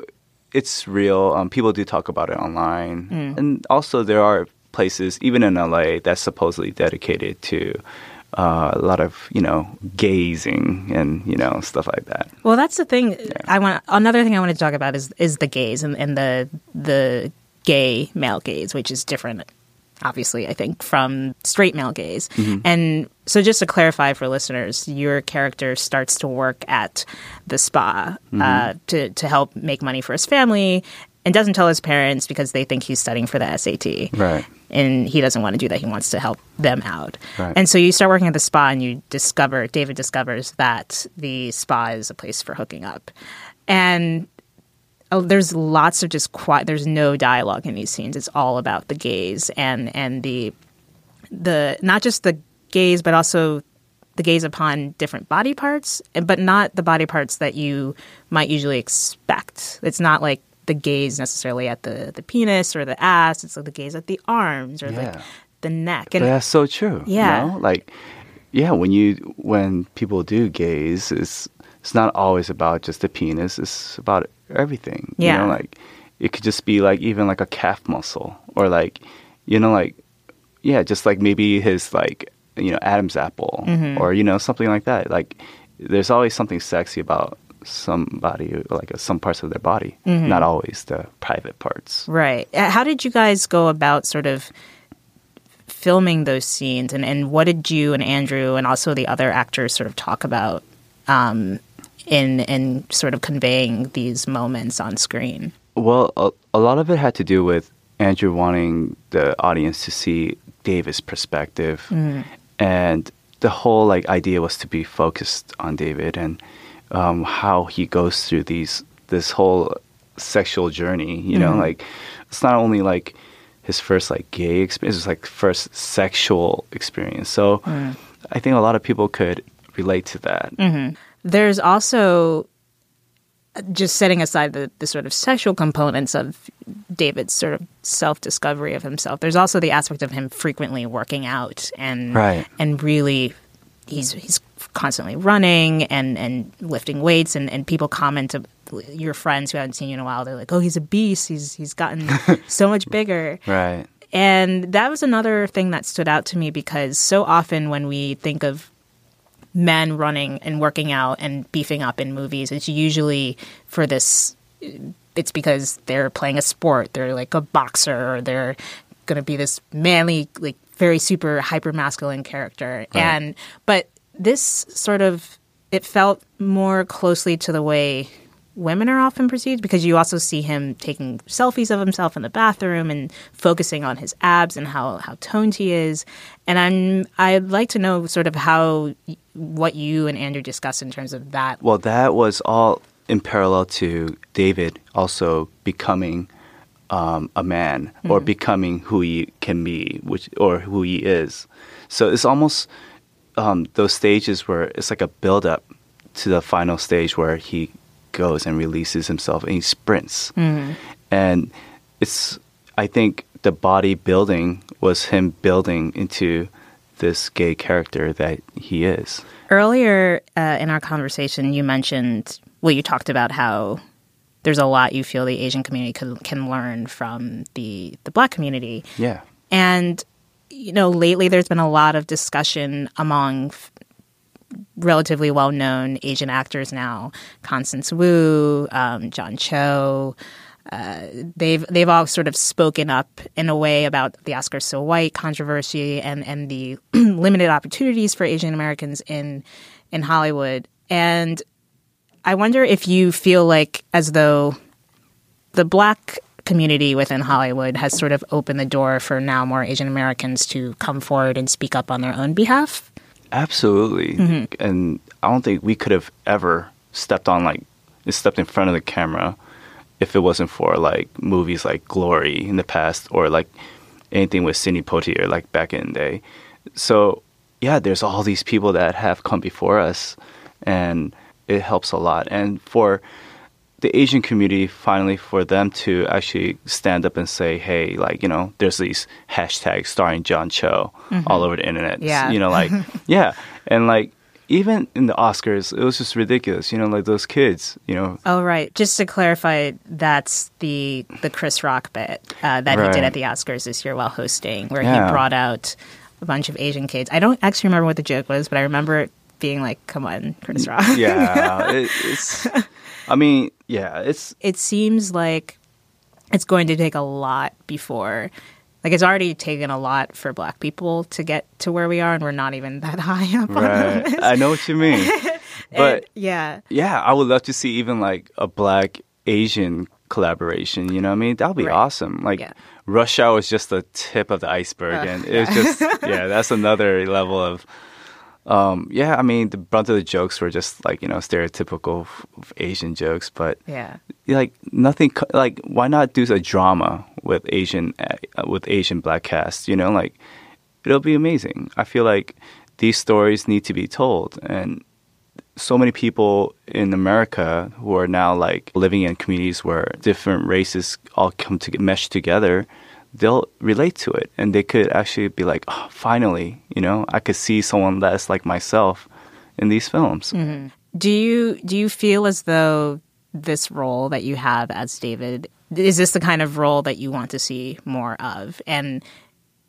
it's real. Um, people do talk about it online, Mm. and also there are places, even in LA, that's supposedly dedicated to uh, a lot of you know gazing and you know stuff like that. Well, that's the thing. I want another thing I want to talk about is is the gaze and, and the the gay male gaze, which is different, obviously. I think from straight male gaze. And so, just to clarify for listeners, your character starts to work at the spa uh, to to help make money for his family. And doesn't tell his parents because they think he's studying for the SAT. Right. And he doesn't want to do that. He wants to help them out. Right. And so you start working at the spa and you discover, David discovers that the spa is a place for hooking up. And oh, there's lots of just quiet, there's no dialogue in these scenes. It's all about the gaze and, and the, the, not just the gaze, but also the gaze upon different body parts, but not the body parts that you might usually expect. It's not like the gaze necessarily at the, the penis or the ass. It's like the gaze at the arms or like the neck. And that's so true. you Yeah. know? Like, yeah, when you when people do gaze, it's it's not always about just the penis. It's about everything. You Yeah. know, like it could just be like even like a calf muscle or like you know like yeah, just like maybe his like you know Adam's apple Mm-hmm. or you know something like that. Like there's always something sexy about somebody like uh, some parts of their body, Mm-hmm. not always the private parts. Right. Uh, How did you guys go about sort of filming those scenes, and, and what did you and Andrew and also the other actors sort of talk about um, in in sort of conveying these moments on screen? Well, a, a lot of it had to do with Andrew wanting the audience to see David's perspective, and the whole like idea was to be focused on David and um, how he goes through these this whole sexual journey. You know, like it's not only like his first like gay experience; it's like first sexual experience. So I think a lot of people could relate to that. There's also just setting aside the, the sort of sexual components of David's sort of self discovery of himself. There's also the aspect of him frequently working out and Right. and really he's he's constantly running and and lifting weights and and people comment to your friends who haven't seen you in a while. They're like, "Oh, he's a beast. He's he's gotten so much bigger." Right. And that was another thing that stood out to me because so often when we think of men running and working out and beefing up in movies, it's usually for this. It's because they're playing a sport. They're like a boxer, or they're going to be this manly, like very super hyper masculine character. And but this sort of it felt more closely to the way women are often perceived because you also see him taking selfies of himself in the bathroom and focusing on his abs and how, how toned he is. And I'm I'd like to know sort of how what you and Andrew discussed in terms of that. Well, that was all in parallel to David also becoming um, a man or becoming who he can be, which or who he is. So it's almost um, those stages where it's like a build up to the final stage where he goes and releases himself and he sprints. And it's, I think the body building was him building into this gay character that he is. Earlier uh, in our conversation, you mentioned, well, you talked about how there's a lot you feel the Asian community can, can learn from the, the black community. Yeah. And, you know, lately there's been a lot of discussion among relatively well known Asian actors now Constance Wu, um, John Cho. Uh, they've they've all sort of spoken up in a way about the Oscars so white controversy and and the limited opportunities for Asian Americans in in Hollywood. And I wonder if you feel like as though the black community within Hollywood has sort of opened the door for now more Asian Americans to come forward and speak up on their own behalf. Absolutely. Mm-hmm. And I don't think we could have ever stepped on like stepped in front of the camera if it wasn't for like movies like Glory in the past or like anything with Sidney Poitier like back in the day. So yeah, there's all these people that have come before us and it helps a lot. And for the Asian community, finally, for them to actually stand up and say, hey, like, you know, there's these hashtags starring John Cho all over the internet. Yeah. You know, like, yeah. And like, even in the Oscars, it was just ridiculous. You know, like those kids, you know. Oh right. Just to clarify, that's the the Chris Rock bit uh, that he did at the Oscars this year while hosting, where Yeah. he brought out a bunch of Asian kids. I don't actually remember what the joke was, but I remember it being like, "Come on, Chris Rock." Yeah. it, it's, I mean, yeah, it's, it seems like it's going to take a lot before like it's already taken a lot for black people to get to where we are and we're not even that high up on the right. list. I know what you mean. But And- yeah yeah, I would love to see even like a black Asian collaboration. You know what I mean? That would be Right. awesome. Like Yeah. Rush Hour is just the tip of the iceberg, and it's just yeah, that's another level of. Um, yeah, I mean the brunt of the jokes were just like you know stereotypical f- Asian jokes, but yeah like nothing co- like why not do a drama with Asian uh, with Asian black cast? You know, like it'll be amazing. I feel like these stories need to be told, and so many people in America who are now like living in communities where different races all come to mesh together, they'll relate to it, and they could actually be like, oh, finally, you know, I could see someone less like myself in these films. do you do you feel as though this role that you have as david is this the kind of role that you want to see more of and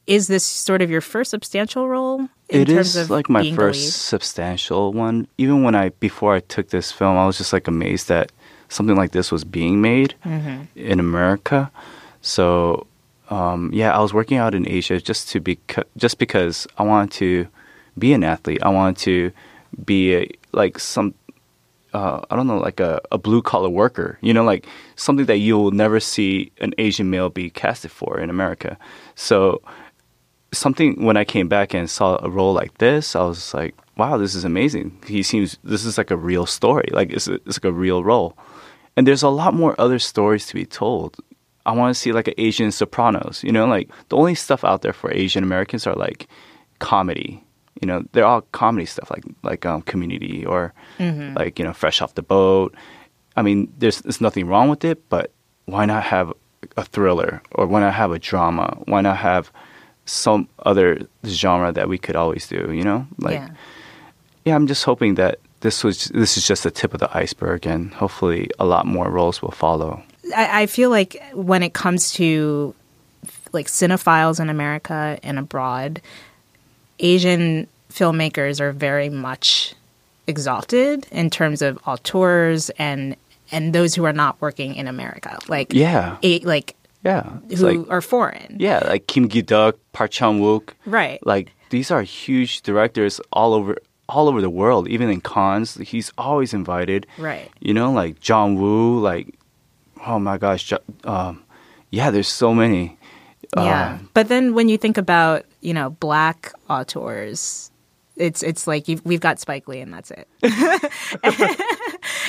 is this sort of your first substantial role in It terms is of like my first substantial one. Even when I before I took this film, I was just like amazed that something like this was being made Mm-hmm. in America. So um, yeah, I was working out in Asia just to be just because I wanted to be an athlete. I wanted to be a, like some uh, I don't know, like a, a blue collar worker, you know, like something that you'll never see an Asian male be casted for in America. So something when I came back and saw a role like this, I was like, wow, this is amazing. He seems this is like a real story. Like it's, a, it's like a real role. And there's a lot more other stories to be told. I want to see like an Asian Sopranos. You know, like the only stuff out there for Asian Americans are like comedy. You know, they're all comedy stuff like like um, Community or like you know Fresh Off the Boat. I mean, there's there's nothing wrong with it, but why not have a thriller or why not have a drama? Why not have some other genre that we could always do? You know, like yeah yeah, I'm just hoping that this was this is just the tip of the iceberg, and hopefully a lot more roles will follow. I, I feel like when it comes to like cinephiles in America and abroad, Asian filmmakers are very much exalted in terms of auteurs and and those who are not working in America, like Yeah, a, like yeah, it's who like are foreign. yeah, like Kim Ki Duk, Park Chan Wook, Right. Like these are huge directors all over all over the world, even in Cannes. He's always invited. Right. You know, like John Woo, like oh my gosh, um, yeah, there's so many. Yeah. Um, but then when you think about, you know, black auteurs, it's it's like you've, we've got Spike Lee and that's it.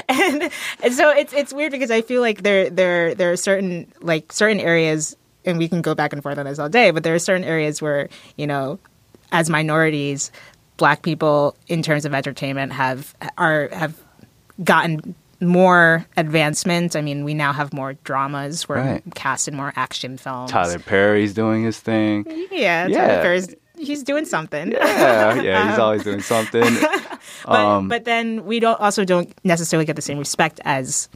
and, and so it's it's weird because I feel like there there there are certain like certain areas and we can go back and forth on this all day, but there are certain areas where, you know, as minorities black people in terms of entertainment have are have gotten more advancement. I mean, we now have more dramas. We're Right. cast in more action films. Tyler Perry's doing his thing. Yeah, Yeah. Tyler Perry's he's doing something. Yeah, yeah, he's always doing something. but, Um, but then we don't also don't necessarily get the same respect as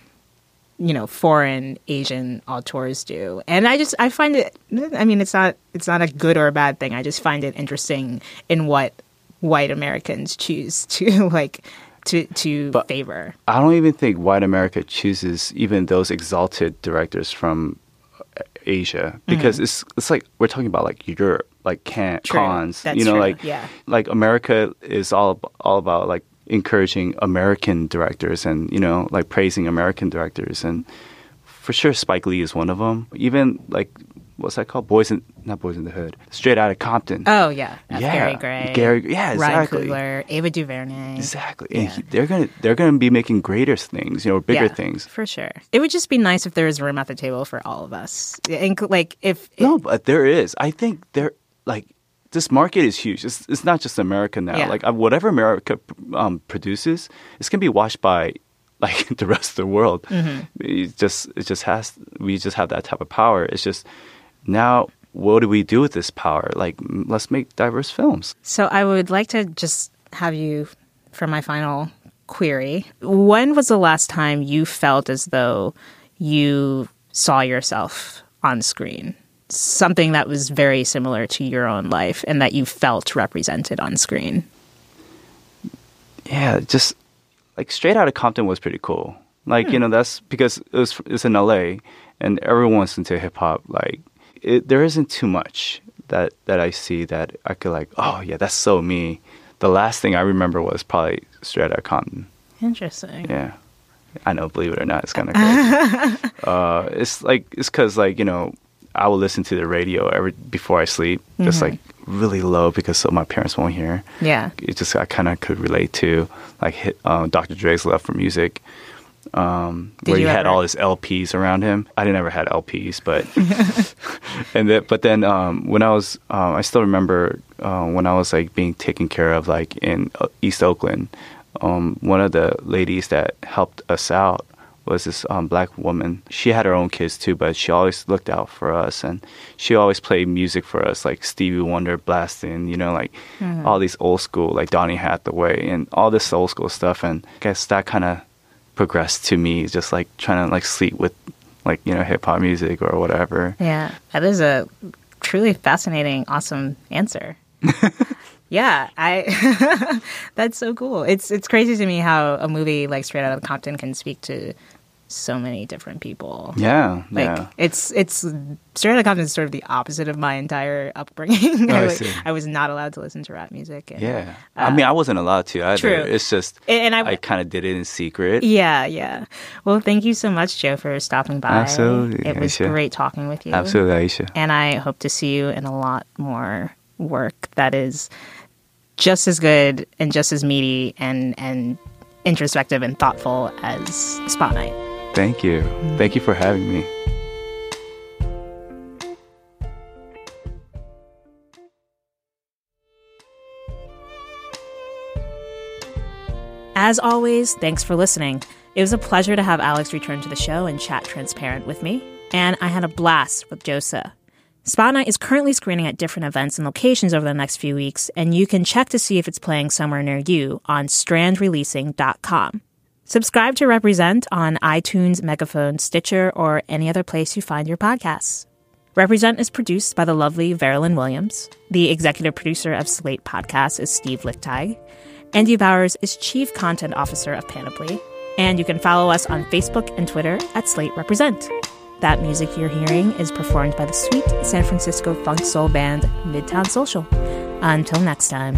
you know foreign Asian auteurs do, and I just I find it. I mean, it's not it's not a good or a bad thing. I just find it interesting in what white Americans choose to like to to favor. I don't even think white America chooses even those exalted directors from uh, Asia because Mhm. it's it's like we're talking about like Europe, like can Cannes. That's you know, true, like yeah. like America is all all about like encouraging American directors and you know like praising American directors and for sure Spike Lee is one of them. Even like what's that called? Boys in not Boys in the Hood. Straight out of Compton. Oh yeah, Uh, Yeah. Gary Gray, Gary- yeah, exactly. Ryan Coogler, Ava DuVernay, Exactly. And he- they're gonna they're gonna be making greater things, you know, bigger Yeah, things. for sure. It would just be nice if there was room at the table for all of us. Inc- Like if No, but there is. I think there like this market is huge. It's it's not just America now. Yeah. Like uh, whatever America um, produces, it's gonna be watched by like the rest of the world. Mhm. It just it just has we just have that type of power. It's just now what do we do with this power? Like let's make diverse films. So I would like to just have you, for my final query, when was the last time you felt as though you saw yourself on screen? Something that was very similar to your own life and that you felt represented on screen. yeah, just like straight out of Compton was pretty cool. Like you hmm. know, that's because it was it's in LA, and everyone's into hip hop. Like it, there isn't too much that that I see that I could like. Oh yeah, that's so me. The last thing I remember was probably straight out of Compton. Interesting. Yeah, I know. Believe it or not, it's kind of crazy. uh, it's like it's because like you know, I will listen to the radio every before I sleep, just Mhm. like really low because so my parents won't hear Yeah. it just I kind of could relate to like hit, uh, Dr. Dre's love for music, um, where you he had ever- all his LPs around him. I didn't ever had LPs, but and then but then um, when I was um, I still remember uh, when I was like being taken care of like in uh, East Oakland. Um, one of the ladies that helped us out was this um, black woman. She had her own kids too, but she always looked out for us, and she always played music for us, like Stevie Wonder blasting, you know, like Mhm. all these old school, like Donny Hathaway, and all this old school stuff. And I guess that kind of progressed to me, just like trying to like sleep with, like you know, hip hop music or whatever. Yeah, that is a truly fascinating, awesome answer. yeah, I. that's so cool. It's it's crazy to me how a movie like Straight Outta Compton can speak to so many different people. Yeah, Like yeah. it's it's Straight Outta Compton is sort of the opposite of my entire upbringing. Oh, I I, like- see. I was not allowed to listen to rap music. And, Yeah, uh, I mean, I wasn't allowed to either. True. It's just And I- I kind of did it in secret. Yeah, yeah. Well, thank you so much, Joe, for stopping by. Absolutely, It was Aisha. great talking with you. Absolutely, Aisha. And I hope to see you in a lot more work that is just as good and just as meaty and, and introspective and thoughtful as Spa Night. Thank you. Thank you for having me. As always, thanks for listening. It was a pleasure to have Alex return to the show and chat transparent with me, and I had a blast with Josa. Spa Night is currently screening at different events and locations over the next few weeks, and you can check to see if it's playing somewhere near you on strandreleasing.com. Subscribe to Represent on iTunes, Megaphone, Stitcher, or any other place you find your podcasts. Represent is produced by the lovely Veralyn Williams. The executive producer of Slate Podcasts is Steve Lickteig. Andy Bowers is Chief Content Officer of Panoply. And you can follow us on Facebook and Twitter at Slate Represent. That music you're hearing is performed by the sweet San Francisco funk soul band Midtown Social. Until next time.